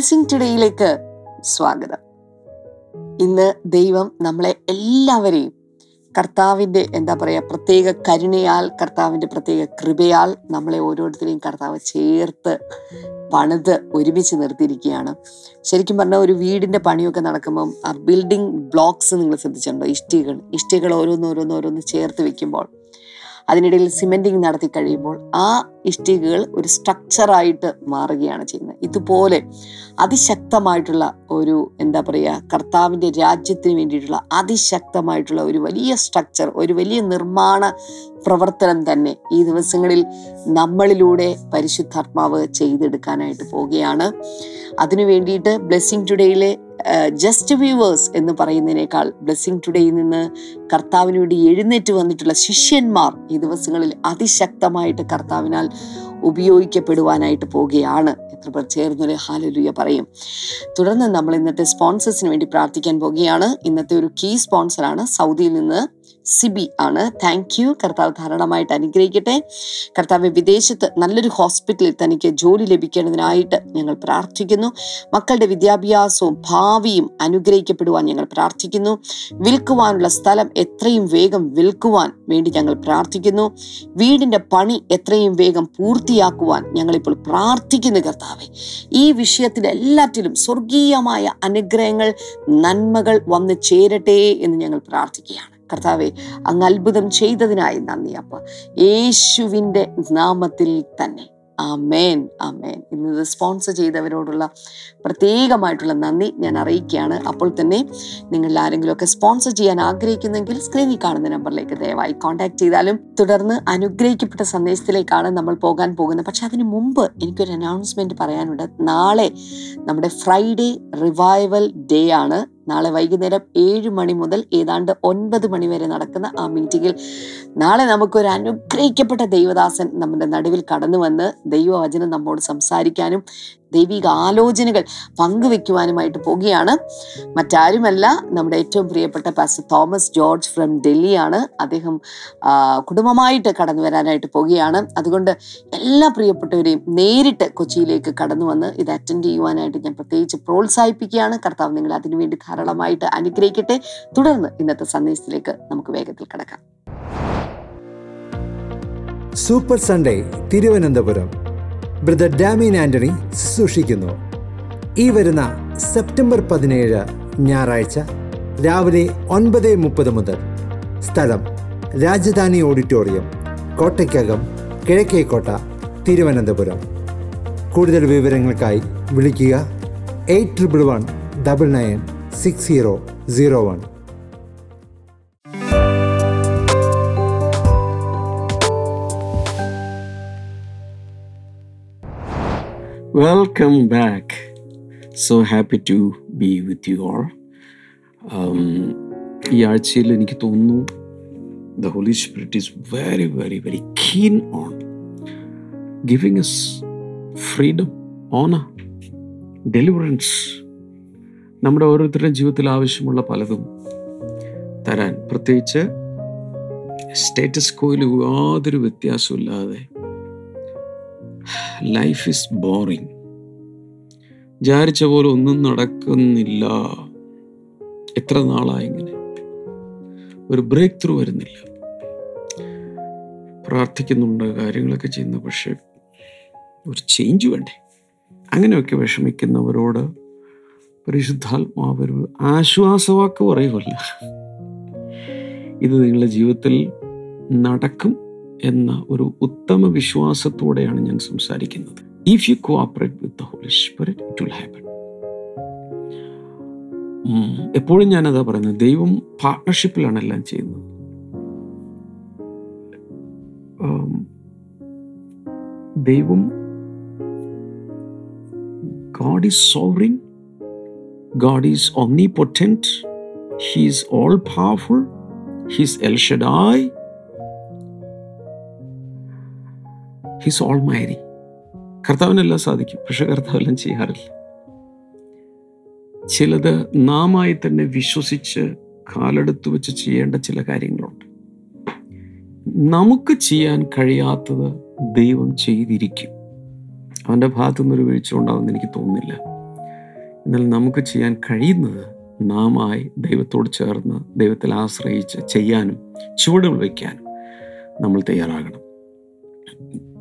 Blessing ടുഡേയിലേക്ക് സ്വാഗതം. ഇന്ന് ദൈവം നമ്മളെ എല്ലാവരെയും കർത്താവിന്റെ എന്താ പറയുക പ്രത്യേക കരുണയാൽ കർത്താവിന്റെ പ്രത്യേക കൃപയാൽ നമ്മളെ ഓരോരുത്തരെയും കർത്താവ് ചേർത്ത് പണിത് ഒരുമിച്ച് നിർത്തിയിരിക്കുകയാണ്. ശരിക്കും പറഞ്ഞാൽ ഒരു വീടിന്റെ പണിയൊക്കെ നടക്കുമ്പം ആ ബിൽഡിംഗ് ബ്ലോക്സ് നിങ്ങൾ ശ്രദ്ധിച്ചിട്ടുണ്ടോ? ഇഷ്ടികൾ ഇഷ്ടികൾ ഓരോന്ന് ഓരോന്ന് ഓരോന്ന് ചേർത്ത് വെക്കുമ്പോൾ അതിനിടയിൽ സിമെന്റിങ് നടത്തി കഴിയുമ്പോൾ ആ ഇഷ്ടികകൾ ഒരു സ്ട്രക്ചറായിട്ട് മാറുകയാണ് ചെയ്യുന്നത്. ഇതുപോലെ അതിശക്തമായിട്ടുള്ള ഒരു എന്താ പറയുക കർത്താവിന്റെ രാജ്യത്തിന് വേണ്ടിയിട്ടുള്ള അതിശക്തമായിട്ടുള്ള ഒരു വലിയ സ്ട്രക്ചർ ഒരു വലിയ നിർമ്മാണ പ്രവർത്തനം തന്നെ ഈ ദിവസങ്ങളിൽ നമ്മളിലൂടെ പരിശുദ്ധാത്മാവ് ചെയ്തെടുക്കാനായിട്ട് പോവുകയാണ്. അതിനു വേണ്ടിയിട്ട് ബ്ലെസ്സിങ് ടുഡേയിലെ ജസ്റ്റ് വ്യൂവേഴ്സ് എന്ന് പറയുന്നതിനേക്കാൾ ബ്ലെസ്സിങ് ടുഡേയിൽ നിന്ന് കർത്താവിന് വേണ്ടി എഴുന്നേറ്റ് വന്നിട്ടുള്ള ശിഷ്യന്മാർ ഈ ദിവസങ്ങളിൽ അതിശക്തമായിട്ട് കർത്താവിനാൽ ഉപയോഗിക്കപ്പെടുവാനായിട്ട് പോവുകയാണ്. എത്ര പേർ ചേർന്നൊരു ഹാലലുയ പറയും. തുടർന്ന് നമ്മൾ ഇന്നത്തെ സ്പോൺസേഴ്സിന് വേണ്ടി പ്രാർത്ഥിക്കാൻ പോവുകയാണ്. ഇന്നത്തെ ഒരു കീ സ്പോൺസറാണ് സൗദിയിൽ നിന്ന് സിബി ആണ്. താങ്ക് യു കർത്താവ് ധാരാളമായിട്ട് അനുഗ്രഹിക്കട്ടെ. കർത്താവ് വിദേശത്ത് നല്ലൊരു ഹോസ്പിറ്റലിൽ തനിക്ക് ജോലി ലഭിക്കേണ്ടതിനായിട്ട് ഞങ്ങൾ പ്രാർത്ഥിക്കുന്നു. മക്കളുടെ വിദ്യാഭ്യാസവും ഭാവിയും അനുഗ്രഹിക്കപ്പെടുവാൻ ഞങ്ങൾ പ്രാർത്ഥിക്കുന്നു. വിൽക്കുവാനുള്ള സ്ഥലം എത്രയും വേഗം വിൽക്കുവാൻ വേണ്ടി ഞങ്ങൾ പ്രാർത്ഥിക്കുന്നു. വീടിന്റെ പണി എത്രയും വേഗം പൂർത്തിയാക്കുവാൻ ഞങ്ങളിപ്പോൾ പ്രാർത്ഥിക്കുന്നു കർത്താവെ. ഈ വിഷയത്തിൽ എല്ലാറ്റിലും സ്വർഗീയമായ അനുഗ്രഹങ്ങൾ നന്മകൾ വന്നു ചേരട്ടെ എന്ന് ഞങ്ങൾ പ്രാർത്ഥിക്കുകയാണ്. കർത്താവെ അങ്ങ് അത്ഭുതം ചെയ്തതിനായി നന്ദി അപ്പ. യേശുവിന്റെ നാമത്തിൽ തന്നെ. ആമേൻ ആമേൻ. ഇന്ന് സ്പോൺസർ ചെയ്തവരോടുള്ള പ്രത്യേകമായിട്ടുള്ള നന്ദി ഞാൻ അറിയിക്കുകയാണ്. അപ്പോൾ തന്നെ നിങ്ങൾ ആരെങ്കിലുമൊക്കെ സ്പോൺസർ ചെയ്യാൻ ആഗ്രഹിക്കുന്നെങ്കിൽ സ്ക്രീനിൽ കാണുന്ന നമ്പറിലേക്ക് ദയവായി കോൺടാക്ട് ചെയ്താലും തുടർന്ന് അനുഗ്രഹിക്കപ്പെട്ട സന്ദേശത്തിലേക്കാണ് നമ്മൾ പോകാൻ പോകുന്നത്. പക്ഷെ അതിന് മുമ്പ് എനിക്കൊരു അനൗൺസ്മെന്റ് പറയാനുണ്ട്. നാളെ നമ്മുടെ ഫ്രൈഡേ റിവൈവൽ ഡേ ആണ്. നാളെ വൈകുന്നേരം ഏഴ് മണി മുതൽ ഏതാണ്ട് ഒൻപത് മണി വരെ നടക്കുന്ന ആ മീറ്റിങ്ങിൽ നാളെ നമുക്കൊരു അനുഗ്രഹിക്കപ്പെട്ട ദൈവദാസൻ നമ്മുടെ നടുവിൽ കടന്നു വന്ന് ദൈവവചനം നമ്മോട് സംസാരിക്കാനും ദൈവിക ആലോചനകൾ പങ്കുവെക്കുവാനുമായിട്ട് പോവുകയാണ് മറ്റാരുമല്ല നമ്മുടെ ഏറ്റവും പ്രിയപ്പെട്ട പാസ് തോമസ് ജോർജ് ഫ്രം ഡൽഹിയാണ്. അദ്ദേഹം കുടുംബമായിട്ട് കടന്നു വരാനായിട്ട് പോവുകയാണ് അതുകൊണ്ട് എല്ലാ പ്രിയപ്പെട്ടവരെയും നേരിട്ട് കൊച്ചിയിലേക്ക് കടന്നു വന്ന് ഇത് അറ്റൻഡ് ചെയ്യുവാനായിട്ട് ഞാൻ പ്രത്യേകിച്ച് പ്രോത്സാഹിപ്പിക്കുകയാണ്. കർത്താവ് നിങ്ങൾ അതിനുവേണ്ടി ധാരാളമായിട്ട് അനുഗ്രഹിക്കട്ടെ. തുടർന്ന് ഇന്നത്തെ സന്ദേശത്തിലേക്ക് നമുക്ക് വേഗത്തിൽ കടക്കാം. Super Sunday Thiruvananthapuram brother Damien Antony സൂക്ഷിക്കുന്നു. ഈ വരുന്ന സെപ്റ്റംബർ പതിനേഴ് ഞായറാഴ്ച രാവിലെ ഒൻപത് മുപ്പത് മുതൽ. സ്ഥലം രാജധാനി ഓഡിറ്റോറിയം കോട്ടയ്ക്കകം കിഴക്കേക്കോട്ട തിരുവനന്തപുരം. കൂടുതൽ വിവരങ്ങൾക്കായി വിളിക്കുക eight triple one double nine six zero zero one. Back. So happy to be with you all. Um, ഈ ആഴ്ചയിൽ എനിക്ക് തോന്നുന്നു the Holy Spirit is very very very keen on giving us freedom on deliverance നമ്മുടെ ഓരോരുത്തരുടെയും ജീവിതത്തിൽ ആവശ്യമുള്ള പലതും തരാൻ പ്രത്യേകിച്ച് സ്റ്റേറ്റസ് കോയിൽ യാതൊരു വ്യത്യാസമില്ലാതെ ലൈഫ് ഇസ് ബോറിങ് വിചാരിച്ച പോലെ ഒന്നും നടക്കുന്നില്ല. എത്ര നാളായി ഇങ്ങനെ ഒരു ബ്രേക്ക് ത്രൂ വരുന്നില്ല. പ്രാർത്ഥിക്കുന്നുണ്ട് കാര്യങ്ങളൊക്കെ ചെയ്യുന്നു പക്ഷെ ഒരു ചേഞ്ച് വേണ്ടേ? അങ്ങനെയൊക്കെ വിഷമിക്കുന്നവരോട് പരിശുദ്ധാത്മാവ് ആശ്വാസവാക്ക് പറയുമല്ല. ഇത് നിങ്ങളുടെ ജീവിതത്തിൽ നടക്കും. എന്ന ഒരു ഉത്തമ വിശ്വാസത്തോടെയാണ് ഞാൻ സംസാരിക്കുന്നത് if you cooperate with the Holy Spirit it will happen എപ്പോഴും ഞാനതാ പറയുന്നത് ദൈവം പാർട്ട്ണർഷിപ്പിലാണ് എല്ലാം ചെയ്യുന്നത് ദൈവം God is sovereign. God is is all powerful. He is El Shaddai. He's almighty കർത്താവിനെല്ലാം സാധിക്കും പക്ഷെ കർത്താവെല്ലാം ചെയ്യാറില്ല. ചിലത് നാമായി തന്നെ വിശ്വസിച്ച് കാലെടുത്ത് വെച്ച് ചെയ്യേണ്ട ചില കാര്യങ്ങളുണ്ട്. നമുക്ക് ചെയ്യാൻ കഴിയാത്തത് ദൈവം ചെയ്തിരിക്കും. അവന്റെ ഭാഗത്തു നിന്നൊരു വീഴ്ച ഉണ്ടാവുമെന്ന് എനിക്ക് തോന്നുന്നില്ല. എന്നാൽ നമുക്ക് ചെയ്യാൻ കഴിയുന്നത് നാമായി ദൈവത്തോട് ചേർന്ന് ദൈവത്തിൽ ആശ്രയിച്ച് ചെയ്യാനും ചുവടുകൾ വയ്ക്കാനും നമ്മൾ തയ്യാറാകണം.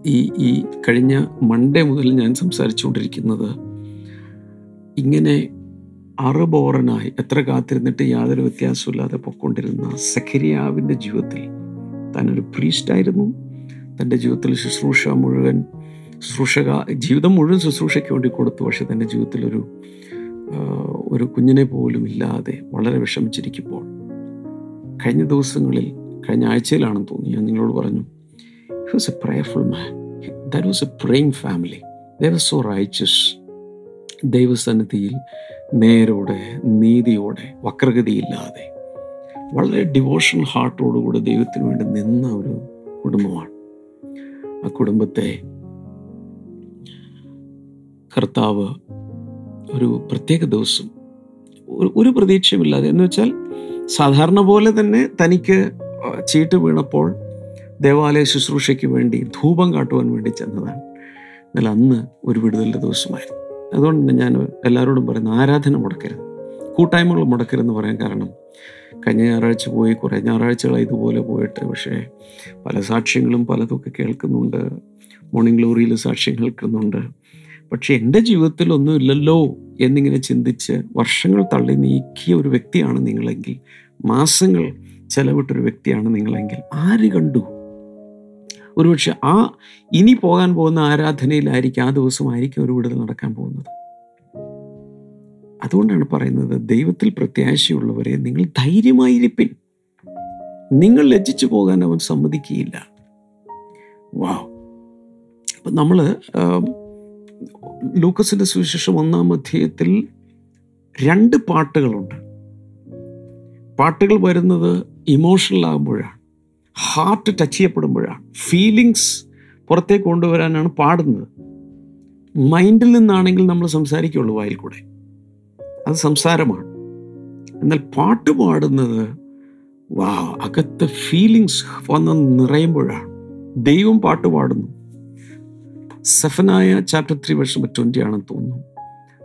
ഈ ഈ കഴിഞ്ഞ മൺഡേ മുതൽ ഞാൻ സംസാരിച്ചുകൊണ്ടിരിക്കുന്നത് ഇങ്ങനെ അറുബോറനായി എത്ര കാത്തിരുന്നിട്ട് യാതൊരു വ്യത്യാസമില്ലാതെ പൊക്കൊണ്ടിരുന്ന സഖരിയാവിന്റെ ജീവിതത്തിൽ താനൊരു പ്രീസ്റ്റായിരുന്നു തന്റെ ജീവിതത്തിൽ ശുശ്രൂഷ മുഴുവൻ ശുശ്രൂഷക ജീവിതം മുഴുവൻ ശുശ്രൂഷയ്ക്ക് വേണ്ടി കൊടുത്തു. പക്ഷെ തന്റെ ജീവിതത്തിലൊരു ഒരു കുഞ്ഞിനെ പോലും ഇല്ലാതെ വളരെ വിഷമിച്ചിരിക്കുമ്പോൾ കഴിഞ്ഞ ദിവസങ്ങളിൽ കഴിഞ്ഞ ആഴ്ചയിലാണെന്ന് തോന്നി. ഞാൻ നിങ്ങളോട് പറഞ്ഞു he was a prayerful man. That was a praying family. They was so righteous. ദൈവസന്നിധിയിൽ നേരോടെ നീതിയോടെ വക്രഗതിയില്ലാതെ വളരെ ഡിവോഷണൽ ഹാർട്ടോടുകൂടെ ദൈവത്തിന് വേണ്ടി നിന്ന ഒരു കുടുംബമാണ് ആ കുടുംബത്തെ കർത്താവ് ഒരു പ്രത്യേക ദിവസം ഒരു പ്രതീക്ഷയുമില്ലാതെ എന്ന് വെച്ചാൽ സാധാരണ പോലെ തന്നെ തനിക്ക് ചീട്ട് വീണപ്പോൾ ദേവാലയ ശുശ്രൂഷയ്ക്ക് വേണ്ടി ധൂപം കാട്ടുവാൻ വേണ്ടി ചെന്നതാണ്. എന്നാൽ അന്ന് ഒരു വിടുതലിന്റെ ദിവസമായിരുന്നു. അതുകൊണ്ട് തന്നെ ഞാൻ എല്ലാവരോടും പറയുന്നത് ആരാധന മുടക്കരുത്. കൂട്ടായ്മകൾ മുടക്കരുതെന്ന് പറയാൻ കാരണം കഴിഞ്ഞ ഞായറാഴ്ച പോയി കുറേ ഞായറാഴ്ചകളായി ഇതുപോലെ പോയിട്ട് പക്ഷേ പല സാക്ഷ്യങ്ങളും പലതൊക്കെ കേൾക്കുന്നുണ്ട്. മോർണിംഗ് ഗ്ലോറിയിൽ സാക്ഷ്യം കേൾക്കുന്നുണ്ട്. പക്ഷേ എന്റെ ജീവിതത്തിൽ ഒന്നുമില്ലല്ലോ എന്നിങ്ങനെ ചിന്തിച്ച് വർഷങ്ങൾ തള്ളി നീക്കിയ ഒരു വ്യക്തിയാണ് നിങ്ങളെങ്കിൽ മാസങ്ങൾ ചെലവിട്ടൊരു വ്യക്തിയാണ് നിങ്ങളെങ്കിൽ ആര് കണ്ടു? ഒരുപക്ഷെ ആ ഇനി പോകാൻ പോകുന്ന ആരാധനയിലായിരിക്കും ആ ദിവസമായിരിക്കും ഒരു വിടുതൽ നടക്കാൻ പോകുന്നത്. അതുകൊണ്ടാണ് പറയുന്നത് ദൈവത്തിൽ പ്രത്യാശയുള്ളവരെ നിങ്ങൾ ധൈര്യമായിരിപ്പിൻ. നിങ്ങൾ ലജ്ജിച്ചു പോകാൻ അവൻ സമ്മതിക്കുകയില്ല. വാവ്. അപ്പം നമ്മൾ ലൂക്കസിന്റെ സുവിശേഷം ഒന്നാം അധ്യായത്തിൽ രണ്ട് പാട്ടുകളുണ്ട്. പാട്ടുകൾ വരുന്നത് ഇമോഷണൽ ആകുമ്പോഴാണ്. Heart touch ചെയ്യപ്പെടുമ്പോഴാണ്. ഫീലിങ്സ് പുറത്തേക്ക് കൊണ്ടുവരാനാണ് പാടുന്നത്. മൈൻഡിൽ നിന്നാണെങ്കിൽ നമ്മൾ സംസാരിക്കുള്ളൂ വായിൽ കൂടെ. അത് സംസാരമാണ്. എന്നാൽ പാട്ട് പാടുന്നത് വാ അകത്തെ ഫീലിങ്സ് വന്ന് നിറയുമ്പോഴാണ്. ദൈവം പാട്ട് പാടുന്നു. സെഫനായ ചാപ്റ്റർ ത്രീ വർഷം ട്വന്റി ആണെന്ന് തോന്നുന്നു.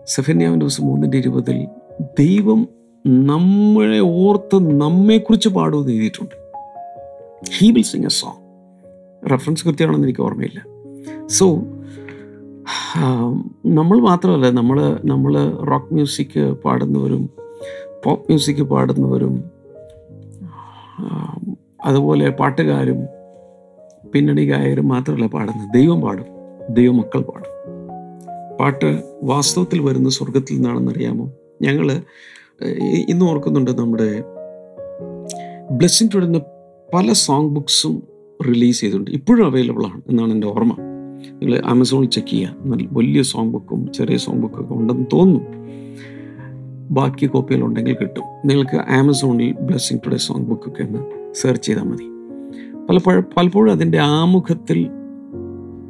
സെഫന്യാവിൻ ദിവസം മൂന്നിന്റെ ഇരുപതിൽ ദൈവം നമ്മളെ ഓർത്ത് നമ്മെക്കുറിച്ച് പാടുമെന്ന് എഴുതിയിട്ടുണ്ട്. He will sing a song reference കൃത്യമാണെന്ന് എനിക്ക് ഓർമ്മയില്ല. സോ നമ്മൾ മാത്രമല്ല നമ്മൾ നമ്മൾ റോക്ക് മ്യൂസിക് പാടുന്നവരും പോപ്പ് മ്യൂസിക് പാടുന്നവരും ആ, അതുപോലെ പാട്ടുകാരും പിന്നണി ഗായകരും മാത്രമല്ല പാടുന്നത്. ദൈവം പാടും. ദൈവമക്കൾ പാടും. പാട്ട് വാസ്തവത്തിൽ വരുന്ന സ്വർഗത്തിൽ നിന്നാണെന്നറിയാമോ? ഞങ്ങൾ ഇന്ന് ഓർക്കുന്നുണ്ട് നമ്മുടെ ബ്ലെസ്സിങ് ടുഡെന്ന പല സോങ് ബുക്സും റിലീസ് ചെയ്തിട്ടുണ്ട്. ഇപ്പോഴും അവൈലബിൾ ആണ് എന്നാണ് എന്റെ ഓർമ്മ. നിങ്ങൾ ആമസോണിൽ ചെക്ക് ചെയ്യുക. നല്ല വലിയ സോങ് ബുക്കും ചെറിയ സോങ് ബുക്കൊക്കെ ഉണ്ടെന്ന് തോന്നുന്നു. ബാക്കി കോപ്പികൾ ഉണ്ടെങ്കിൽ കിട്ടും. നിങ്ങൾക്ക് ആമസോണിൽ ബ്ലെസ്സിങ് ടുഡേ സോങ് ബുക്കൊക്കെ ഒന്ന് സെർച്ച് ചെയ്താൽ മതി. പലപ്പോഴും പലപ്പോഴും അതിന്റെ ആമുഖത്തിൽ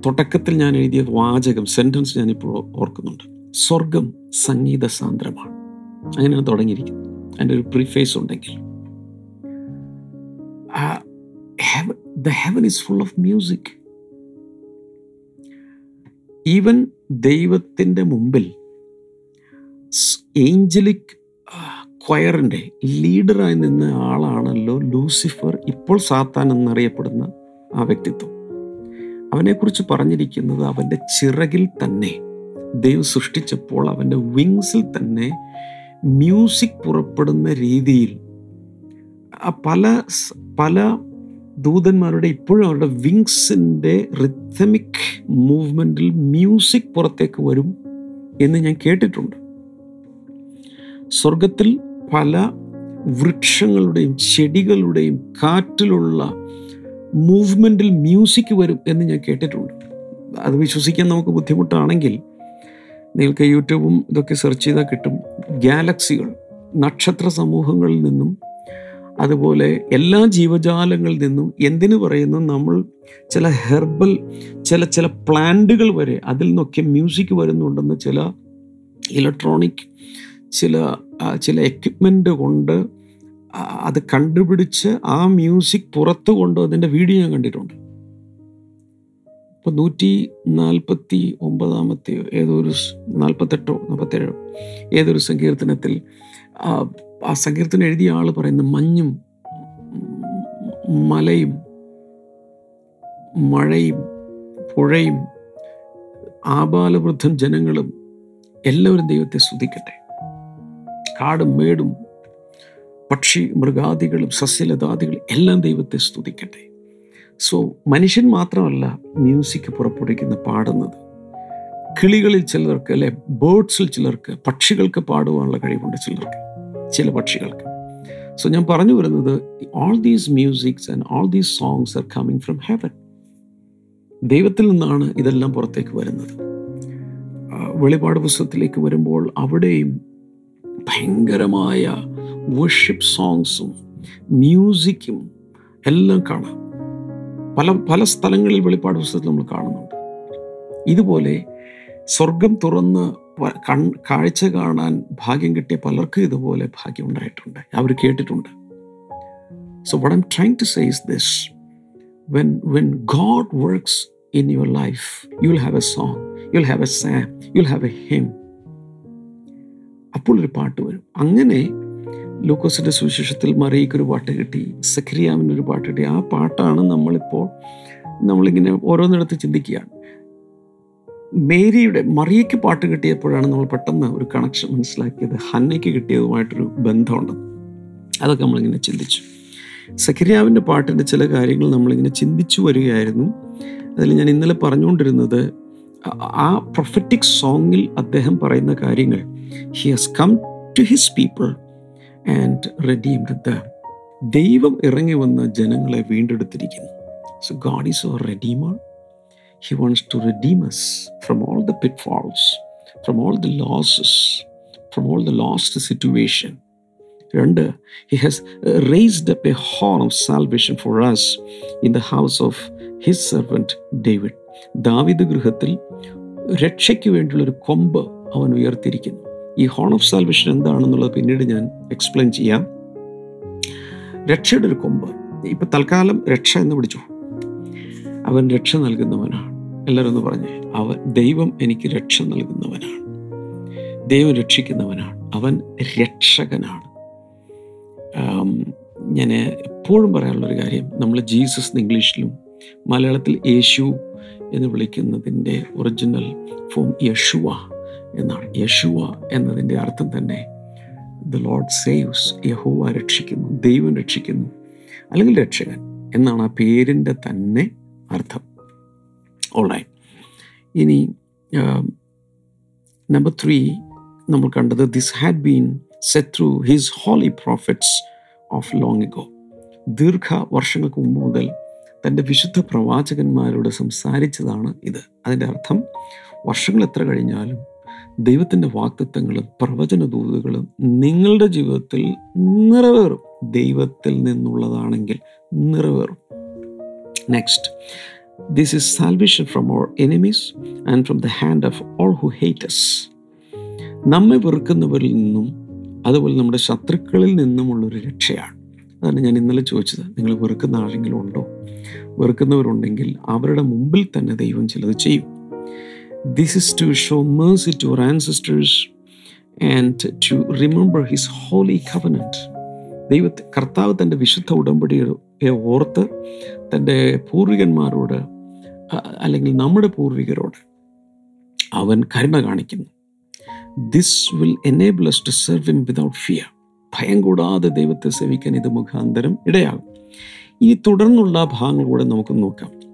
തുടക്കത്തിൽ ഞാൻ എഴുതിയ വാചകം സെന്റൻസ് ഞാനിപ്പോൾ ഓർക്കുന്നുണ്ട്. സ്വർഗം സംഗീത സാന്ദ്രമാണ് അങ്ങനെയാണ് തുടങ്ങിയിരിക്കുന്നത്. അതിന്റെ ഒരു പ്രിഫേസ് ഉണ്ടെങ്കിൽ. The heaven is full of music even ദൈവത്തിന്റെ മുമ്പിൽ ഏഞ്ചലിക് ക്വയറിന്റെ ലീഡറായി നിന്ന ആളാണല്ലോ ലൂസിഫർ ഇപ്പോൾ സാത്താൻ എന്നറിയപ്പെടുന്ന ആ വ്യക്തിത്വം. അവനെക്കുറിച്ച് പറഞ്ഞിരിക്കുന്നത് അവന്റെ ചിറകിൽ തന്നെ. ദൈവം സൃഷ്ടിച്ചപ്പോൾ അവന്റെ വിങ്സിൽ തന്നെ മ്യൂസിക് പുറപ്പെടുന്ന രീതിയിൽ പല പല ദൂതന്മാരുടെ ഇപ്പോഴും അവരുടെ വിങ്സിന്റെ റിഥമിക് മൂവ്മെന്റിൽ മ്യൂസിക് പുറത്തേക്ക് വരും എന്ന് ഞാൻ കേട്ടിട്ടുണ്ട്. സ്വർഗത്തിൽ പല വൃക്ഷങ്ങളുടെയും ചെടികളുടെയും കാറ്റിലുള്ള മൂവ്മെന്റിൽ മ്യൂസിക് വരും എന്ന് ഞാൻ കേട്ടിട്ടുണ്ട്. അത് വിശ്വസിക്കാൻ നമുക്ക് ബുദ്ധിമുട്ടാണെങ്കിൽ നിങ്ങൾക്ക് യൂട്യൂബും ഇതൊക്കെ സെർച്ച് ചെയ്താൽ കിട്ടും. ഗാലക്സികൾ നക്ഷത്ര സമൂഹങ്ങളിൽ നിന്നും അതുപോലെ എല്ലാ ജീവജാലങ്ങളിൽ നിന്നും എന്തിനു പറയുന്നു? നമ്മൾ ചില ഹെർബൽ ചില ചില പ്ലാന്റുകൾ വരെ അതിൽ നിന്നൊക്കെ മ്യൂസിക് വരുന്നുണ്ടെന്ന് ചില ഇലക്ട്രോണിക് ചില ചില എക്വിപ്മെന്റ് കൊണ്ട് അത് കണ്ടുപിടിച്ച് ആ മ്യൂസിക് പുറത്തു കൊണ്ട് അതിന്റെ വീഡിയോ ഞാൻ കണ്ടിട്ടുണ്ട്. ഇപ്പോൾ നൂറ്റി നാൽപ്പത്തി ഒമ്പതാമത്തെയോ ഏതോ ഒരു സ് നാൽപ്പത്തെട്ടോ നാൽപ്പത്തേഴോ ഏതൊരു സങ്കീർത്തനത്തിൽ ആ സങ്കീർത്തനം എഴുതിയ ആൾ പറയുന്ന മഞ്ഞും മലയും മഴയും പുഴയും ആബാലവൃദ്ധം ജനങ്ങളും എല്ലാവരും ദൈവത്തെ സ്തുതിക്കട്ടെ. കാടും മേടും പക്ഷി മൃഗാദികളും സസ്യലതാദികളും എല്ലാം ദൈവത്തെ സ്തുതിക്കട്ടെ. സോ മനുഷ്യൻ മാത്രമല്ല മ്യൂസിക് പുറപ്പെടുവിക്കുന്ന പാടുന്നത്. കിളികളിൽ ചിലർക്ക് അല്ലെ ബേർഡ്സിൽ ചിലർക്ക് പക്ഷികൾക്ക് പാടുവാനുള്ള കഴിവുണ്ട് ചിലർക്ക്. ചില പക്ഷികൾക്ക്. സോ ഞാൻ പറഞ്ഞു വരുന്നത് all these musics and all these songs are coming from heaven ദൈവത്തിൽ നിന്നാണ് ഇതെല്ലാം പുറത്തേക്ക് വരുന്നത്. വെളിപാട് പുസ്തകത്തിലേക്ക് വരുമ്പോൾ അവിടെയും ഭയങ്കരമായ വർഷിപ്പ് സോങ്സും മ്യൂസിക്കും എല്ലാം കാണാം. പല പല സ്ഥലങ്ങളിൽ വെളിപ്പാട് പുസ്തകത്തിൽ നമ്മൾ കാണുന്നുണ്ട്. ഇതുപോലെ സ്വർഗം തുറന്ന് കൺ കാഴ്ച കാണാൻ ഭാഗ്യം കിട്ടിയ പലർക്കും ഇതുപോലെ ഭാഗ്യം ഉണ്ടായിട്ടുണ്ട്. അവർ കേട്ടിട്ടുണ്ട്. So what I'm trying to say says this when when God works in your life you will have a song you will have a psalm you will have a hymn അപ്പോൾ ഒരു പാട്ട് വരും. അങ്ങനെ ലൂക്കോസിന്റെ സുവിശേഷത്തിൽ മറിയക്കൊരു പാട്ട് കിട്ടി സഖരിയാമിന് ഒരു പാട്ട് കിട്ടി. ആ പാട്ടാണ് നമ്മളിപ്പോൾ നമ്മളിങ്ങനെ ഓരോന്നിടത്ത് ചിന്തിക്കുകയാണ്. മേരിയുടെ മറിയയ്ക്ക് പാട്ട് കിട്ടിയപ്പോഴാണ് നമ്മൾ പെട്ടെന്ന് ഒരു കണക്ഷൻ മനസ്സിലാക്കിയത്. ഹന്നയ്ക്ക് കിട്ടിയതുമായിട്ടൊരു ബന്ധമുണ്ട്. അതൊക്കെ നമ്മളിങ്ങനെ ചിന്തിച്ചു. സഖിരിയാവിന്റെ പാട്ടിന്റെ ചില കാര്യങ്ങൾ നമ്മളിങ്ങനെ ചിന്തിച്ചു വരികയായിരുന്നു. അതിൽ ഞാൻ ഇന്നലെ പറഞ്ഞുകൊണ്ടിരുന്നത് ആ- പ്രൊഫറ്റിക് സോങ്ങിൽ അദ്ദേഹം പറയുന്ന കാര്യങ്ങൾ he has come to his people and redeemed the ദൈവം ഇറങ്ങി വന്ന ജനങ്ങളെ വീണ്ടെടുത്തിരിക്കുന്നു. So God is our redeemer he wants to redeem us from all the pitfalls from all the losses from all the lost situation രണ്ട് he has raised up a horn of salvation for us in the house of his servant David David ഗൃഹത്തിൽ രക്ഷയ്ക്ക് വേണ്ടിയുള്ള ഒരു കൊമ്പ് അവൻ ഉയർത്തിയിരിക്കുന്നു. ഈ horn of salvation എന്താണെന്നുള്ളത് പിന്നീട് ഞാൻ എക്സ്പ്ലെയിൻ ചെയ്യാം. രക്ഷയുടെ ഒരു കൊമ്പ്. ഇപ്പം തൽക്കാലം രക്ഷ എന്ന് പിടിച്ചു? അവൻ രക്ഷ നൽകുന്നവനാണ്. എല്ലാവരും ഒന്ന് പറഞ്ഞേ. അവൻ ദൈവം എനിക്ക് രക്ഷ നൽകുന്നവനാണ്. ദൈവം രക്ഷിക്കുന്നവനാണ്. അവൻ രക്ഷകനാണ്. ഞാൻ എപ്പോഴും പറയാനുള്ളൊരു കാര്യം നമ്മൾ ജീസസ് ഇംഗ്ലീഷിലും മലയാളത്തിൽ യേശു എന്ന് വിളിക്കുന്നതിന്റെ ഒറിജിനൽ ഫോം യഷുവ എന്നാണ്. യഷുവ എന്നതിന്റെ അർത്ഥം തന്നെ ദ ലോഡ് സേവ്സ് യഹോവ രക്ഷിക്കുന്നു ദൈവം രക്ഷിക്കുന്നു അല്ലെങ്കിൽ രക്ഷകൻ എന്നാണ് ആ പേരിന്റെ തന്നെ അർത്ഥം. ഓൾറൈറ്റ് ഇനി നമ്പർ ത്രീ നമ്മൾ കണ്ടത് this had been set through his holy prophets of long ago ദീർഘ വർഷങ്ങൾക്ക് മുമ്പ് മുതൽ തന്റെ വിശുദ്ധ പ്രവാചകന്മാരോട് സംസാരിച്ചതാണ് ഇത്. അതിന്റെ അർത്ഥം വർഷങ്ങൾ എത്ര കഴിഞ്ഞാലും ദൈവത്തിന്റെ വാക്തത്വങ്ങളും പ്രവചന ദൂതുകളും നിങ്ങളുടെ ജീവിതത്തിൽ നിറവേറും. ദൈവത്തിൽ നിന്നുള്ളതാണെങ്കിൽ നിറവേറും. Next this salvation from our enemies and from the hand of all who hate us. നമ്മെ വെറുക്കുന്നവരിൽ നിന്നും അതുപോലെ നമ്മുടെ ശത്രുക്കളിൽ നിന്നുമുള്ളൊരു രക്ഷയാണ്. അതാണ് ഞാൻ ഇന്നലെ ചോദിച്ചത്. നിങ്ങൾ വെറുക്കുന്ന ആരെങ്കിലും ഉണ്ടോ? വെറുക്കുന്നവരുണ്ടെങ്കിൽ അവരുടെ മുമ്പിൽ തന്നെ ദൈവം ചിലത് ചെയ്യും. This is to show mercy to our ancestors and to remember his holy covenant ദൈവത്തെ കർത്താവ് തന്റെ വിശുദ്ധ ഉടമ്പടിയെ ഓർത്ത് തന്റെ പൂർവികന്മാരോട് അല്ലെങ്കിൽ നമ്മുടെ പൂർവികരോട് അവൻ കരുണ കാണിക്കുന്നു. This will enable us to serve him without fear ഭയം കൂടാതെ ദൈവത്തെ സേവിക്കാൻ ഇത് മുഖാന്തരം ഇടയാകും. ഇനി തുടർന്നുള്ള ഭാഗങ്ങൾ കൂടെ നമുക്ക് നോക്കാം.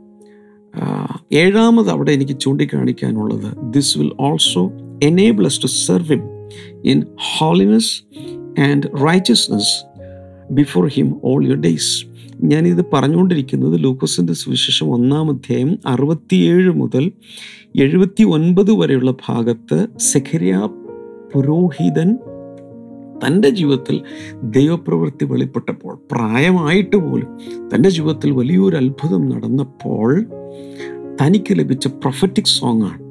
ഏഴാമത് അവിടെ എനിക്ക് ചൂണ്ടിക്കാണിക്കാനുള്ളത് this will also enable us to serve him in holiness and righteousness before him all your days ഞാനിത് പറഞ്ഞുകൊണ്ടിരിക്കുന്നത് ലൂക്കോസിന്റെ സുവിശേഷം ഒന്നാം അധ്യായം അറുപത്തിയേഴ് മുതൽ എഴുപത്തി ഒൻപത് വരെയുള്ള ഭാഗത്ത് സെഖരിയ പുരോഹിതൻ തന്റെ ജീവിതത്തിൽ ദൈവപ്രവൃത്തി വെളിപ്പെട്ടപ്പോൾ പ്രായമായിട്ട് പോലും തന്റെ ജീവിതത്തിൽ വലിയൊരു അത്ഭുതം നടന്നപ്പോൾ തനിക്ക് ലഭിച്ച പ്രൊഫറ്റിക് സോങ് ആണ്.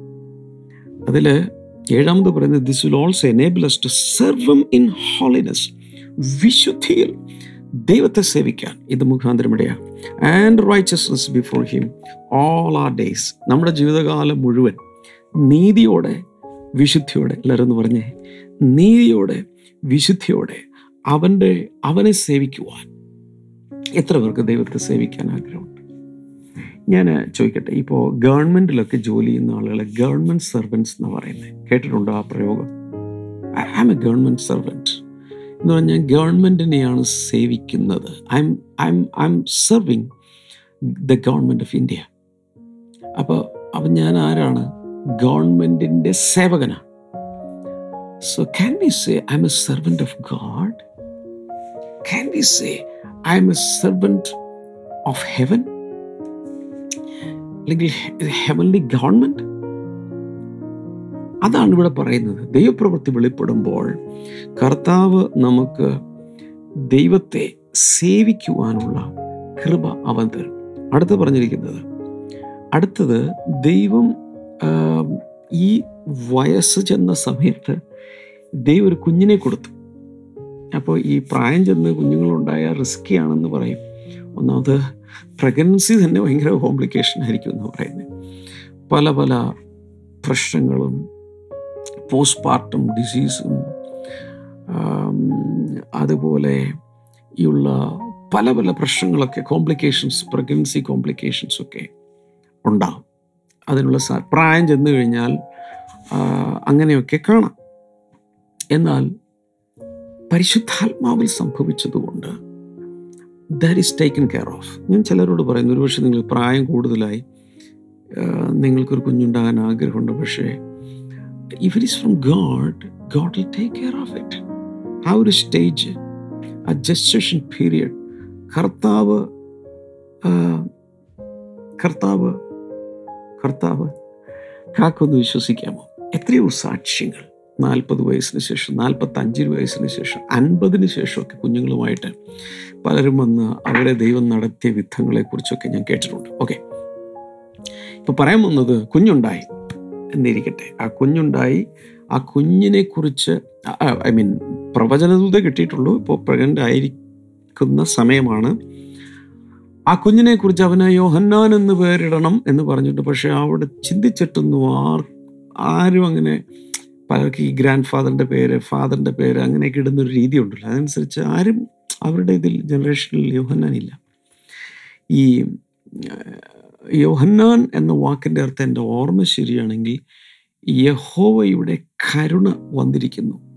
അതിൽ ഏഴാമത് പറയുന്നത് this will also enable us to serve in holiness വിശുദ്ധിയിൽ ദൈവത്തെ സേവിക്കാൻ ഇത് മുഖാന്തരം ഇടയാണ് and righteousness before him all our days നമ്മുടെ ജീവിതകാലം മുഴുവൻ നീതിയോടെ വിശുദ്ധിയോടെ എല്ലാവരും പറഞ്ഞേ? നീതിയോടെ വിശുദ്ധിയോടെ അവന്റെ അവനെ സേവിക്കുവാൻ. എത്ര പേർക്ക് ദൈവത്തെ സേവിക്കാൻ ആഗ്രഹമുണ്ട്? ഞാൻ ചോദിക്കട്ടെ ഇപ്പോൾ ഗവൺമെന്റിലൊക്കെ ജോലി ചെയ്യുന്ന ആളുകളെ ഗവൺമെന്റ് സെർവൻസ് എന്ന് പറയുന്നത് കേട്ടിട്ടുണ്ടോ ആ പ്രയോഗം? I am a government servant എന്ന് പറഞ്ഞാൽ ഗവൺമെന്റിനെയാണ് സേവിക്കുന്നത്. I'm I'm I'm serving the government of India അപ്പോൾ അപ്പം ഞാൻ ആരാണ്? ഗവൺമെന്റിന്റെ സേവകനാണ് so can we say I'm a servant of God can we say I'm a servant of heaven അല്ലെങ്കിൽ ഹെവൻലി ഗവൺമെന്റ് അതാണ് ഇവിടെ പറയുന്നത്. ദൈവപ്രവൃത്തി വെളിപ്പെടുമ്പോൾ കർത്താവ് നമുക്ക് ദൈവത്തെ സേവിക്കുവാനുള്ള കൃപ അവൻ തരും. അടുത്ത് പറഞ്ഞിരിക്കുന്നത് അടുത്തത് ദൈവം ഈ വയസ്സ് ചെന്ന സമയത്ത് ദൈവം ഒരു കുഞ്ഞിനെ കൊടുത്തു. അപ്പോൾ ഈ പ്രായം ചെന്ന് കുഞ്ഞുങ്ങളുണ്ടായ റിസ്കി ആണെന്ന് പറയും. ഒന്നാമത് പ്രഗ്നൻസി തന്നെ ഭയങ്കര കോംപ്ലിക്കേഷൻ ആയിരിക്കും എന്ന് പറയുന്നത്. പല പല പ്രശ്നങ്ങളും പോസ്റ്റ് പാർട്ടം ഡിസീസും അതുപോലെ ഉള്ള പല പല പ്രശ്നങ്ങളൊക്കെ കോംപ്ലിക്കേഷൻസ് പ്രഗ്നൻസി കോംപ്ലിക്കേഷൻസ് ഒക്കെ ഉണ്ടാകും അതിനുള്ള പ്രായം ചെന്ന് കഴിഞ്ഞാൽ അങ്ങനെയൊക്കെ കാണാം. എന്നാൽ പരിശുദ്ധാത്മാവിൽ സംഭവിച്ചതുകൊണ്ട് that is taken care of ഞാൻ ചിലരോട് പറയുന്നു ഒരുപക്ഷെ നിങ്ങൾ പ്രായം കൂടുതലായി നിങ്ങൾക്കൊരു കുഞ്ഞുണ്ടാകാൻ ആഗ്രഹമുണ്ട് പക്ഷേ if it is from God God will take care of it ആ ഒരു സ്റ്റേജ് ആ ജസ്റ്റേഷൻ പീരിയഡ് കർത്താവ് കർത്താവ് കർത്താവ് കാക്കൊന്ന് വിശ്വസിക്കാമോ? എത്രയോ സാക്ഷ്യങ്ങൾ. നാൽപ്പത് വയസ്സിന് ശേഷം നാൽപ്പത്തഞ്ച് വയസ്സിന് ശേഷം അൻപതിന് ശേഷമൊക്കെ കുഞ്ഞുങ്ങളുമായിട്ട് പലരും വന്ന് അവരെ ദൈവം നടത്തിയ വിധങ്ങളെക്കുറിച്ചൊക്കെ ഞാൻ കേട്ടിട്ടുണ്ട്. ഓക്കെ ഇപ്പോൾ പറയാൻ വന്നത് കുഞ്ഞുണ്ടായി. എന്നിരിക്കട്ടെ. ആ കുഞ്ഞുണ്ടായി. ആ കുഞ്ഞിനെ കുറിച്ച് ഐ മീൻ പ്രവചനദൂത കിട്ടിയിട്ടുള്ളൂ. ഇപ്പോൾ പ്രഗ്നന്റ് ആയിരിക്കുന്ന സമയമാണ്. ആ കുഞ്ഞിനെ കുറിച്ച് അവന് യോഹന്നാൻ എന്ന് പേരിടണം എന്ന് പറഞ്ഞിട്ട് പക്ഷേ അവിടെ ചിന്തിച്ചിട്ടൊന്നും ആർ ആരും അങ്ങനെ പലർക്ക് ഈ ഗ്രാൻഡ് ഫാദറിന്റെ പേര് ഫാദറിന്റെ പേര് അങ്ങനെയൊക്കെ ഇടുന്ന ഒരു രീതി ഉണ്ടല്ലോ അതനുസരിച്ച് ആരും അവരുടെ ഇതിൽ ജനറേഷനിൽ യോഹന്നാൻ ഇല്ല. ഈ യോഹന്നാൻ എന്ന വാക്കിന്റെ അർത്ഥം എന്റെ ഓർമ്മ ശരിയാണെങ്കിൽ യഹോവയുടെ കരുണ വന്നിരിക്കുന്നു.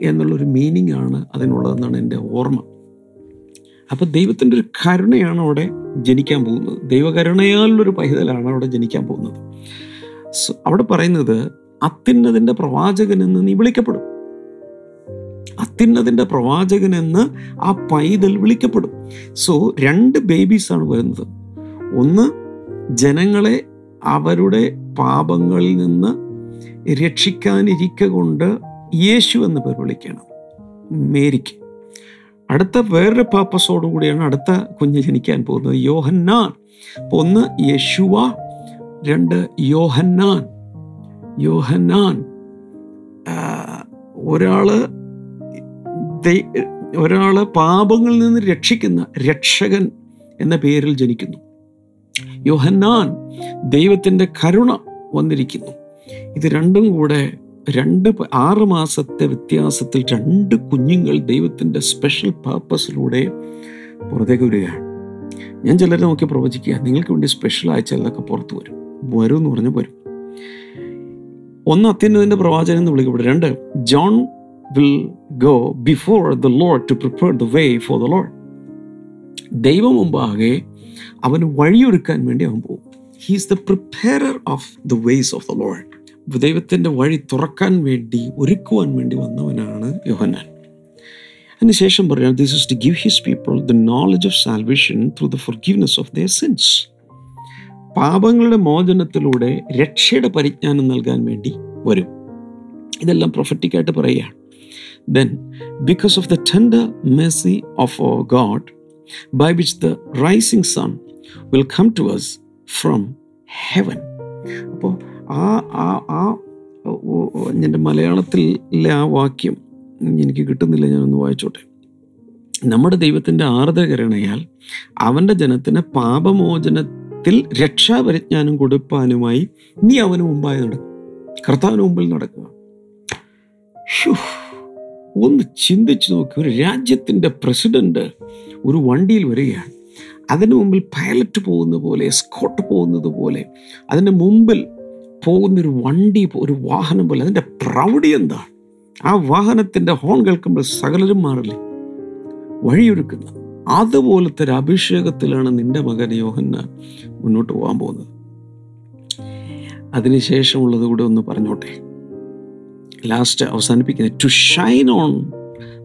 എന്നുള്ളൊരു മീനിങ് ആണ് അതിനുള്ളതെന്നാണ് എന്റെ ഓർമ്മ. അപ്പോൾ ദൈവത്തിന്റെ ഒരു കരുണയാണ് അവിടെ ജനിക്കാൻ പോകുന്നത്. ദൈവകരുണയാലുള്ളൊരു പൈതലാണ് അവിടെ ജനിക്കാൻ പോകുന്നത്. അവിടെ പറയുന്നത് അത്യുന്നതിന്റെ പ്രവാചകൻ എന്ന് നീ വിളിക്കപ്പെടും. അത്യുന്നതിന്റെ പ്രവാചകൻ എന്ന് ആ പൈതൽ വിളിക്കപ്പെടും. സോ രണ്ട് ബേബീസാണ് വരുന്നത്. ഒന്ന് ജനങ്ങളെ അവരുടെ പാപങ്ങളിൽ നിന്ന് രക്ഷിക്കാനിരിക്ക കൊണ്ട് യേശു എന്ന് പേർ വിളിക്കണം. മേരിക്ക്. അടുത്ത വേറൊരു പാപ്പസോടു കൂടിയാണ് അടുത്ത കുഞ്ഞ് ജനിക്കാൻ പോകുന്നത്. യോഹന്നാൻ. ഒന്ന് യശുവ. രണ്ട് യോഹന്നാൻ. യോഹന്നാൻ ഒരാളെ ഒരാൾ പാപങ്ങളിൽ നിന്ന് രക്ഷിക്കുന്ന രക്ഷകൻ എന്ന പേരിൽ ജനിക്കുന്നു. യോഹന്നാൻ ദൈവത്തിന്റെ കരുണ വന്നിരിക്കുന്നു. ഇത് രണ്ടും കൂടെ രണ്ട് ആറ് മാസത്തെ വ്യത്യാസത്തിൽ രണ്ട് കുഞ്ഞുങ്ങൾ ദൈവത്തിന്റെ സ്പെഷ്യൽ പർപ്പസിലൂടെ പുറത്തേക്ക് വരികയാണ്. ഞാൻ ചിലരെ നോക്കി പ്രവചിക്കുക നിങ്ങൾക്ക് വേണ്ടി സ്പെഷ്യൽ ആയ ചിലതൊക്കെ പുറത്തു വരും. വരും എന്ന് പറഞ്ഞ് വരും ഒന്ന് അത്യുന്നതിന്റെ പ്രവാചകൻ എന്ന് വിളിക്കപ്പെടും. രണ്ട് John will go before the Lord to prepare the way for the Lord ദൈവം മുമ്പാകെ അവന് വഴിയൊരുക്കാൻ വേണ്ടി അവൻ പോകും. He's the preparer of the ways of the Lord ദൈവത്തിന്റെ വഴി തുറക്കാൻ വേണ്ടി ഒരുക്കുവാൻ വേണ്ടി വന്നവനാണ് യോഹന്നാൻ. അതിനുശേഷം പറയാം this is to give his people the knowledge of salvation through the forgiveness of their sins പാപങ്ങളുടെ മോചനത്തിലൂടെ രക്ഷയുടെ പരിജ്ഞാനം നൽകാൻ വേണ്ടി വരും. ഇതെല്ലാം പ്രൊഫറ്റിക്കായിട്ട് പറയുകയാണ്. Then because of the tender mercy of God by which the rising sun will come to us from heaven അപ്പോൾ ആ ആ ആ എന്റെ മലയാളത്തിലെ ആ വാക്യം എനിക്ക് കിട്ടുന്നില്ല ഞാനൊന്ന് വായിച്ചോട്ടെ. നമ്മുടെ ദൈവത്തിന്റെ ആർദ്രകരണയാൽ അവന്റെ ജനത്തിന് പാപമോചനത്തിൽ രക്ഷാപരിജ്ഞാനം കൊടുപ്പാനുമായി നീ അവന് മുമ്പായി നടക്കും. കർത്താവിന് മുമ്പിൽ നടക്കുക. ശ്ശോ, ഒന്ന് ചിന്തിച്ചു നോക്കി. ഒരു രാജ്യത്തിന്റെ പ്രസിഡന്റ് ഒരു വണ്ടിയിൽ വരികയാണ്. അതിന് മുമ്പിൽ പൈലറ്റ് പോകുന്ന പോലെ എസ്കോട്ട് പോകുന്നത് പോലെ അതിന്റെ മുമ്പിൽ പോകുന്നൊരു വണ്ടി ഒരു വാഹനം പോലെ അതിന്റെ പ്രൗഢി എന്താണ് ആ വാഹനത്തിന്റെ ഹോൺ കേൾക്കുമ്പോൾ സകലരും മാറില്ലേ? വഴിയൊരുക്കുന്ന. അതുപോലത്തെ ഒരു അഭിഷേകത്തിലാണ് നിന്റെ മകൻ യോഹന്നാൻ മുന്നോട്ട് പോകാൻ പോകുന്നത്. അതിനുശേഷമുള്ളത് കൂടെ ഒന്ന് പറഞ്ഞോട്ടെ? ലാസ്റ്റ് അവസാനിപ്പിക്കുന്നത് to shine on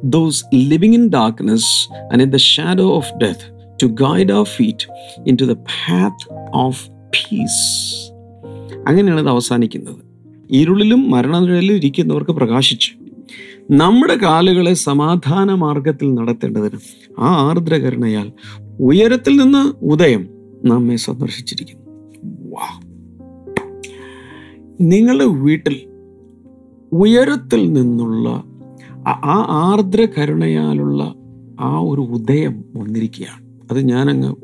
those living in darkness and in the shadow of death to guide our feet into the path of peace അങ്ങനെയാണ് അത് അവസാനിക്കുന്നത്. ഇരുളിലും മരണനിഴലിലും ഇരിക്കുന്നവർക്ക് പ്രകാശിച്ചു. നമ്മുടെ കാലുകളെ സമാധാന മാർഗത്തിൽ നടത്തേണ്ടതിന് ആ ആർദ്രകരണയാൽ ഉയരത്തിൽ നിന്ന് ഉദയം നമ്മെ സന്ദർശിച്ചിരിക്കുന്നു. നിങ്ങളുടെ വീട്ടിൽ ഉയരത്തിൽ നിന്നുള്ള ആ- ആർദ്ര കരുണയാലുള്ള ആ ഒരു ഉദയം വന്നിരിക്കുകയാണ്. അത് ഞാനങ്ങ്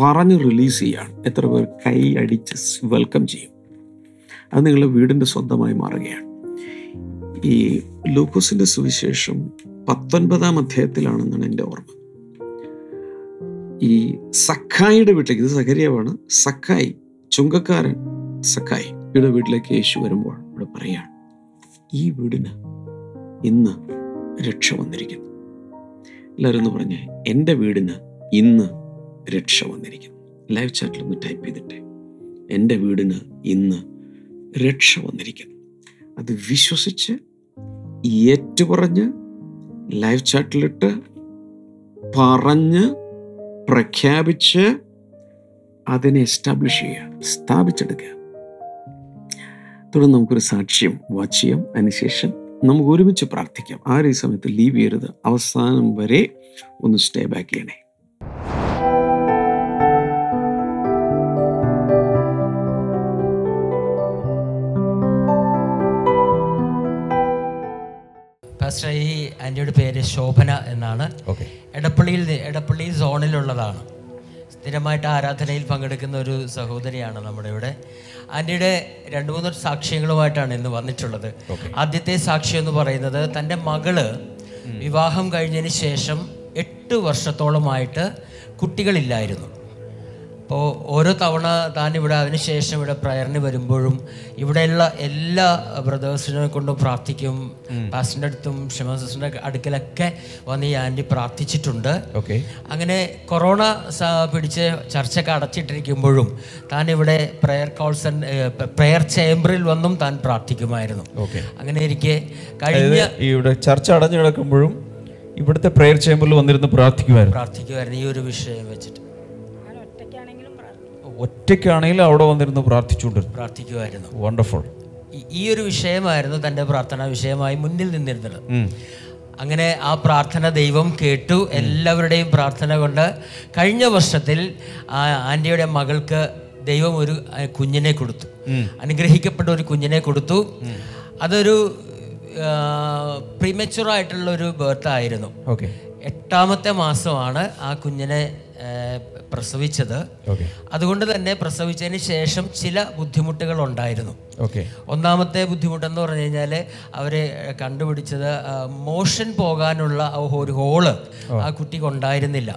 പറഞ്ഞ് റിലീസ് ചെയ്യുകയാണ് എത്ര പേർ കൈ അടിച്ച് വെൽക്കം ചെയ്യും. അത് നിങ്ങളുടെ വീടിന്റെ സ്വന്തമായി മാറുകയാണ്. ഈ ലൂക്കോസിന്റെ സുവിശേഷം പത്തൊൻപതാം അധ്യായത്തിലാണെന്നാണ് എന്റെ ഓർമ്മ. ഈ സഖായിയുടെ വീട്ടിലേക്ക് ഇത് സഖരിയാവാണ്. സഖായി ചുങ്കക്കാരൻ സഖായിയുടെ വീട്ടിലേക്ക് യേശു വരുമ്പോൾ ഇവിടെ പറയാണ് ഈ വീടിന് ഇന്ന് രക്ഷ വന്നിരിക്കുന്നു. എല്ലാവരും ഒന്ന് പറഞ്ഞേ എന്റെ വീടിന് ഇന്ന് രക്ഷ വന്നിരിക്കുന്നു. ലൈവ് ചാറ്റിൽ ഒന്ന് ടൈപ്പ് ചെയ്തിട്ടെ. എന്റെ വീടിന് ഇന്ന് രക്ഷ വന്നിരിക്കുന്നു. അത് വിശ്വസിച്ച് ഏറ്റുപറഞ്ഞ് ലൈവ് ചാറ്റിലിട്ട് പറഞ്ഞ് പ്രഖ്യാപിച്ച് അതിനെ എസ്റ്റാബ്ലിഷ് ചെയ്യുക സ്ഥാപിച്ചെടുക്കുക. തുടർന്ന് നമുക്കൊരു സാക്ഷ്യം വാച്ച് ചെയ്യാം അതിനുശേഷം നമുക്ക് ഒരുമിച്ച് പ്രാർത്ഥിക്കാം. ആ ഒരു സമയത്ത് ലീവ് ചെയ്യരുത്. അവസാനം വരെ ഒന്ന് സ്റ്റേ ബാക്ക് ചെയ്യണേ. ഈ ആന്റിയുടെ പേര് ശോഭന എന്നാണ്. എടപ്പള്ളിയിൽ എടപ്പള്ളി സോണിലുള്ളതാണ് സ്ഥിരമായിട്ട് ആരാധനയിൽ പങ്കെടുക്കുന്ന ഒരു സഹോദരിയാണ് നമ്മുടെ ഇവിടെ. ആന്റിയുടെ രണ്ട് മൂന്ന് സാക്ഷ്യങ്ങളുമായിട്ടാണ് ഇന്ന് വന്നിട്ടുള്ളത്. ആദ്യത്തെ സാക്ഷ്യം എന്ന് പറയുന്നത് തന്റെ മകൾ വിവാഹം കഴിഞ്ഞതിന് ശേഷം എട്ട് വർഷത്തോളമായിട്ട് കുട്ടികളില്ലായിരുന്നു. അപ്പോൾ ഓരോ തവണ താൻ ഇവിടെ അതിനുശേഷം ഇവിടെ പ്രയറിന് വരുമ്പോഴും ഇവിടെയുള്ള എല്ലാ ബ്രദേഴ്സിനെ കൊണ്ടും പ്രാർത്ഥിക്കും. പാസ്റ്ററിന്റെ അടുത്തും ഷിമസിന്റെ സിസ്റ്ററിന്റെ അടുക്കലൊക്കെ വന്ന് ഈ ആന്റി പ്രാർത്ഥിച്ചിട്ടുണ്ട്. ഓക്കെ. അങ്ങനെ കൊറോണ പിടിച്ച് ചർച്ചയൊക്കെ അടച്ചിട്ടിരിക്കുമ്പോഴും താൻ ഇവിടെ പ്രയർ കോൾസൺ പ്രയർ ചേംബറിൽ വന്നും താൻ പ്രാർത്ഥിക്കുമായിരുന്നു. ഓക്കെ. അങ്ങനെ ഇരിക്കെ കഴിഞ്ഞ ഇവിടെ ചർച്ച അടഞ്ഞു കിടക്കുമ്പോഴും ഇവിടുത്തെ പ്രയർ ചേംബറിൽ വന്നിരുന്ന് പ്രാർത്ഥിക്കുമായിരുന്നു. പ്രാർത്ഥിക്കുമായിരുന്നു ഈ ഒരു വിഷയം വെച്ചിട്ട്. ഒറ്റയ്ക്കാണെങ്കിലും അവിടെ വന്നിരുന്നു പ്രാർത്ഥിച്ചുകൊണ്ടിരുന്നു. പ്രാർത്ഥിക്കുമായിരുന്നു. വണ്ടർഫുൾ ഈ- ഒരു വിഷയമായിരുന്നു തന്റെ പ്രാർത്ഥനാ വിഷയമായി മുന്നിൽ നിന്നിരുന്നത്. അങ്ങനെ ആ പ്രാർത്ഥന ദൈവം കേട്ടു. എല്ലാവരുടെയും പ്രാർത്ഥന കൊണ്ട് കഴിഞ്ഞ വർഷത്തിൽ ആ ആന്റിയുടെ മകൾക്ക് ദൈവം ഒരു കുഞ്ഞിനെ കൊടുത്തു. അനുഗ്രഹിക്കപ്പെട്ട ഒരു കുഞ്ഞിനെ കൊടുത്തു. അതൊരു പ്രിമച്ചുറായിട്ടുള്ള ഒരു ബർത്ത് ആയിരുന്നു. ഓക്കെ എട്ടാമത്തെ മാസമാണ് ആ കുഞ്ഞിനെ പ്രസവിച്ചത്. അതുകൊണ്ട് തന്നെ പ്രസവിച്ചതിന് ശേഷം ചില ബുദ്ധിമുട്ടുകൾ ഉണ്ടായിരുന്നു ഒന്നാമത്തെ ബുദ്ധിമുട്ടെന്ന് പറഞ്ഞു കഴിഞ്ഞാൽ അവരെ കണ്ടുപിടിച്ചത് മോഷൻ പോകാനുള്ള ഒരു ഹോൾ ആ കുട്ടിക്ക് ഉണ്ടായിരുന്നില്ല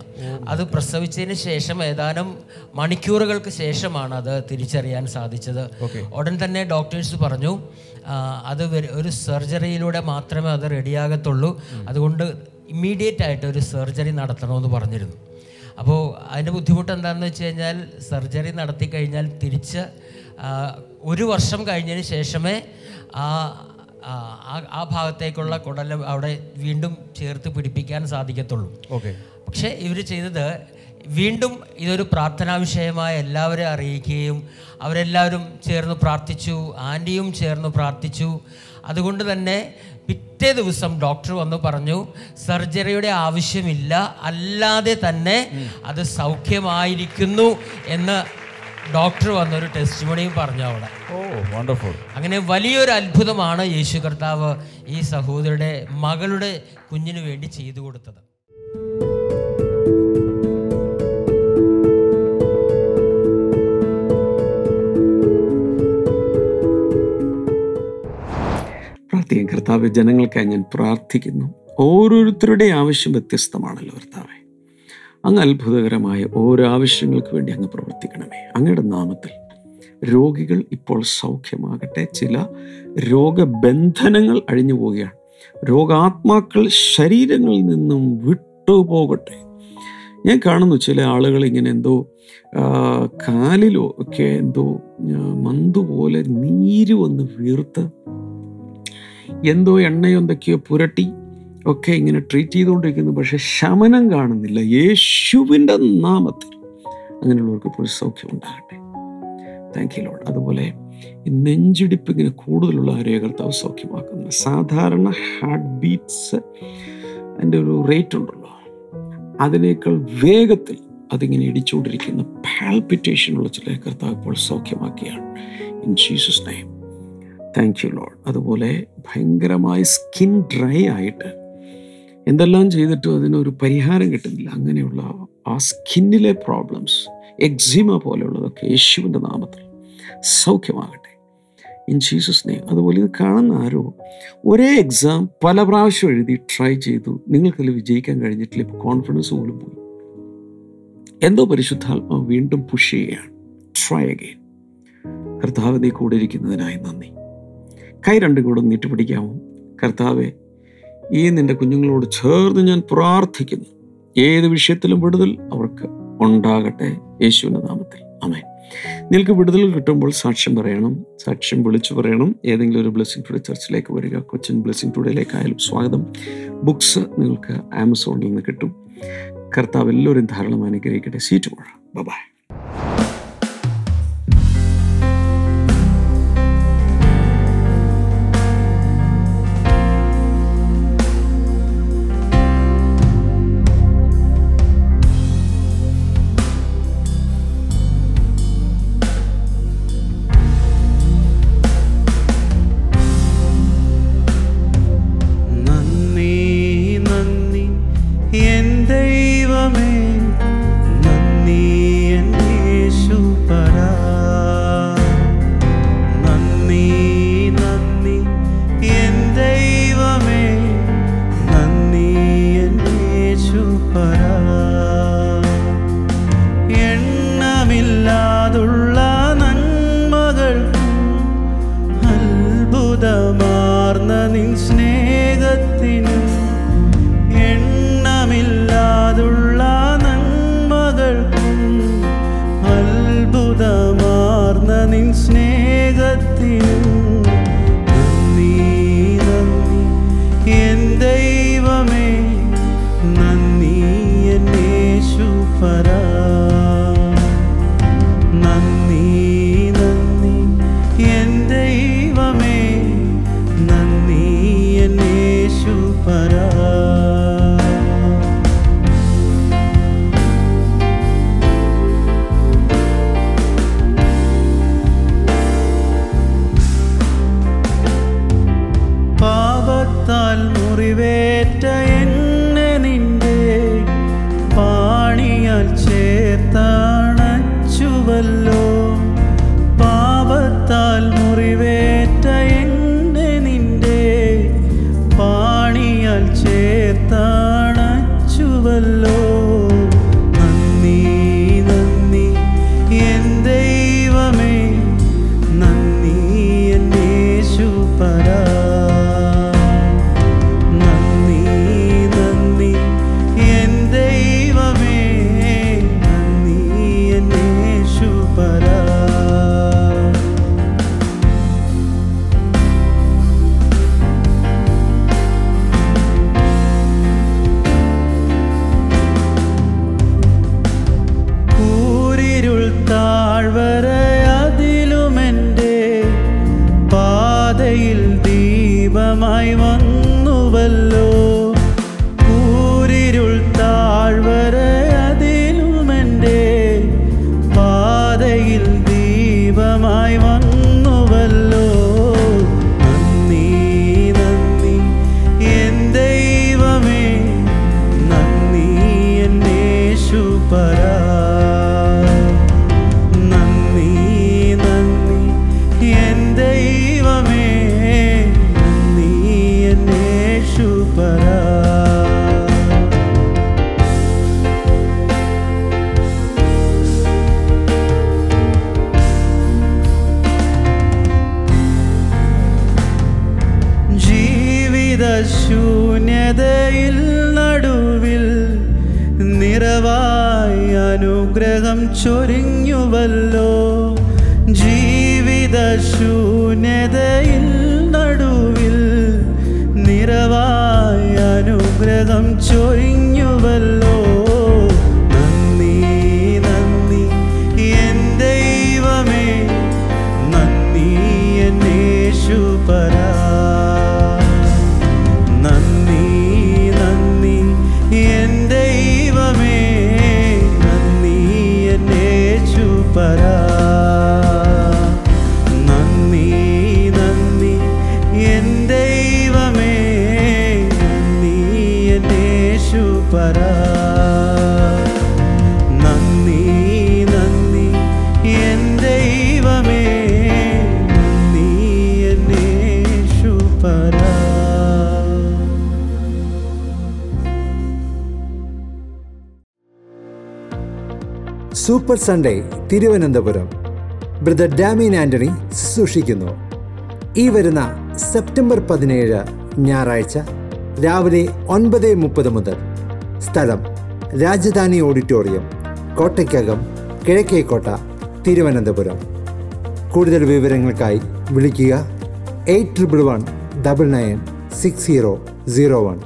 അത് പ്രസവിച്ചതിന് ശേഷം ഏതാനും മണിക്കൂറുകൾക്ക് ശേഷമാണ് അത് തിരിച്ചറിയാൻ സാധിച്ചത്. ഉടൻ തന്നെ ഡോക്ടേഴ്സ് പറഞ്ഞു അത് ഒരു സർജറിയിലൂടെ മാത്രമേ അത് റെഡിയാകത്തുള്ളൂ. അതുകൊണ്ട് ഇമ്മീഡിയറ്റ് ആയിട്ട് ഒരു സർജറി നടത്തണമെന്ന് പറഞ്ഞിരുന്നു. അപ്പോൾ അതിന്റെ ബുദ്ധിമുട്ട് എന്താണെന്ന് വെച്ച് കഴിഞ്ഞാൽ സർജറി നടത്തി കഴിഞ്ഞാൽ തിരിച്ച് ഒരു വർഷം കഴിഞ്ഞതിന് ശേഷമേ ആ ആ ഭാഗത്തേക്കുള്ള കുടൽ അവിടെ വീണ്ടും ചേർത്ത് പിടിപ്പിക്കാൻ സാധിക്കത്തുള്ളൂ. ഓക്കെ. പക്ഷേ ഇവർ ചെയ്തത് വീണ്ടും ഇതൊരു പ്രാർത്ഥനാ വിഷയമായ എല്ലാവരെ അറിയിക്കുകയും അവരെല്ലാവരും ചേർന്ന് പ്രാർത്ഥിച്ചു ആന്റിയും ചേർന്ന് പ്രാർത്ഥിച്ചു. അതുകൊണ്ട് തന്നെ പിറ്റേ ദിവസം ഡോക്ടർ വന്ന് പറഞ്ഞു സർജറിയുടെ ആവശ്യമില്ല അല്ലാതെ തന്നെ അത് സൗഖ്യമായിരിക്കുന്നു എന്ന് ഡോക്ടർ വന്നൊരു ടെസ്റ്റ് മണിയും പറഞ്ഞു അവിടെ. Oh wonderful. അങ്ങനെ വലിയൊരു അത്ഭുതമാണ് യേശു കർത്താവ് ഈ സഹോദരിയുടെ മകളുടെ കുഞ്ഞിന് വേണ്ടി ചെയ്തു കൊടുത്തത്. പ്രാർത്ഥിക്കാൻ കർത്താവ് ജനങ്ങൾക്കായി ഞാൻ പ്രാർത്ഥിക്കുന്നു. ഓരോരുത്തരുടെ ആവശ്യം വ്യത്യസ്തമാണല്ലോ കർത്താവെ. അങ്ങ് അത്ഭുതകരമായ ഓരോ ആവശ്യങ്ങൾക്ക് വേണ്ടി അങ്ങ് പ്രവർത്തിക്കണമേ. അങ്ങയുടെ നാമത്തിൽ രോഗികൾ ഇപ്പോൾ സൗഖ്യമാകട്ടെ. ചില രോഗബന്ധനങ്ങൾ അഴിഞ്ഞു പോവുകയാണ്. രോഗാത്മാക്കൾ ശരീരങ്ങളിൽ നിന്നും വിട്ടുപോകട്ടെ. ഞാൻ കാണുന്നു ചില ആളുകൾ ഇങ്ങനെ എന്തോ കാലിലോ ഒക്കെ എന്തോ മന്തുപോലെ പോലെ നീര് വന്ന് വീർത്ത് എന്തോ എണ്ണയോ എന്തൊക്കെയോ പുരട്ടി ഒക്കെ ഇങ്ങനെ ട്രീറ്റ് ചെയ്തുകൊണ്ടിരിക്കുന്നു. പക്ഷെ ശമനം കാണുന്നില്ല. യേശുവിന്റെ നാമത്തിൽ അങ്ങനെയുള്ളവർക്ക് ഇപ്പോൾ സൗഖ്യം ഉണ്ടാകട്ടെ. താങ്ക് യു ലോഡ് അതുപോലെ നെഞ്ചിടിപ്പ് ഇങ്ങനെ കൂടുതലുള്ള ആരെയും കർത്താവ് സൗഖ്യമാക്കുന്നില്ല. സാധാരണ ഹാർട്ട് ബീറ്റ്സ് അതിന്റെ ഒരു റേറ്റ് ഉണ്ടല്ലോ. അതിനേക്കാൾ വേഗത്തിൽ അതിങ്ങനെ ഇടിച്ചുകൊണ്ടിരിക്കുന്ന പാൽപിറ്റേഷൻ ഉള്ള ചില കർത്താവ് ഇപ്പോൾ സൗഖ്യമാക്കിയാണ്. In Jesus name thank you Lord അതുപോലെ ഭയങ്കരമായി സ്കിൻ ഡ്രൈ ആയിട്ട് എന്തെല്ലാം ചെയ്തിട്ടും അതിനൊരു പരിഹാരം കിട്ടുന്നില്ല. അങ്ങനെയുള്ള ആ സ്കിന്നിലെ പ്രോബ്ലംസ് എക്സിമ പോലെയുള്ളതൊക്കെ യേശുവിന്റെ നാമത്തിൽ സൗഖ്യമാകട്ടെ. ഇൻ ജീസസ് നെയ്മ് അതുപോലെ ഇത് കാണുന്ന ആരോ ഒരേ എക്സാം പല പ്രാവശ്യം എഴുതി ട്രൈ ചെയ്തു. നിങ്ങൾക്കതിൽ വിജയിക്കാൻ കഴിഞ്ഞിട്ടില്ല. ഇപ്പോൾ കോൺഫിഡൻസ് പോലും പോയി. എന്തോ പരിശുദ്ധാത്മാവ് വീണ്ടും പുഷ് ചെയ്യുകയാണ്. ട്രൈ അഗെയിൻ കർത്താവ് നീ കൂടെ ഇരിക്കുന്നതിനായി നന്ദി. കൈ രണ്ടും കൂടെ നീട്ടി പിടിക്കാമോ? കർത്താവെ ഈ നിന്റെ കുഞ്ഞുങ്ങളോട് ചേർന്ന് ഞാൻ പ്രാർത്ഥിക്കുന്നു. ഏത് വിഷയത്തിലും വിടുതൽ അവർക്ക് ഉണ്ടാകട്ടെ. യേശുവിന്റെ നാമത്തിൽ. അമേ നിങ്ങൾക്ക് വിടുതൽ കിട്ടുമ്പോൾ സാക്ഷ്യം പറയണം. സാക്ഷ്യം വിളിച്ചു പറയണം. ഏതെങ്കിലും ഒരു ബ്ലെസ്സിംഗ് ടുഡേ ചർച്ചിലേക്ക് വരിക. കൊച്ചിൻ ബ്ലെസ്സിംഗ് ടുഡേയിലേക്കായാലും സ്വാഗതം. ബുക്സ് നിങ്ങൾക്ക് ആമസോണിൽ നിന്ന് കിട്ടും. കർത്താവ് എല്ലാവരും ധാരാളം അനുഗ്രഹിക്കട്ടെ. സീറ്റ് പോഴ ബൈ ശൂന്യതയിൽ നടുവിൽ നിറവായി അനുഗ്രഹം ചൊരിഞ്ഞുവല്ലോ. ജീവിത ശൂന്യതയിൽ അനുഗ്രഹം ചൊരിഞ്ഞുവല്ലോ എന്നേശുപരാ നന്ദി നന്ദി എൻ ദൈവമേ. നന്ദി എന്നേശുപരാ super Sunday Thiruvananthapuram. Brother Damien Antony സൂക്ഷിക്കുന്നു. ഈ വരുന്ന സെപ്റ്റംബർ പതിനേഴ് ഞായറാഴ്ച രാവിലെ ഒൻപത് മുപ്പത് മുതൽ. സ്ഥലം രാജധാനി ഓഡിറ്റോറിയം കോട്ടയ്ക്കകം കിഴക്കേക്കോട്ട തിരുവനന്തപുരം. കൂടുതൽ വിവരങ്ങൾക്കായി വിളിക്കുക eight triple one double nine six zero zero one.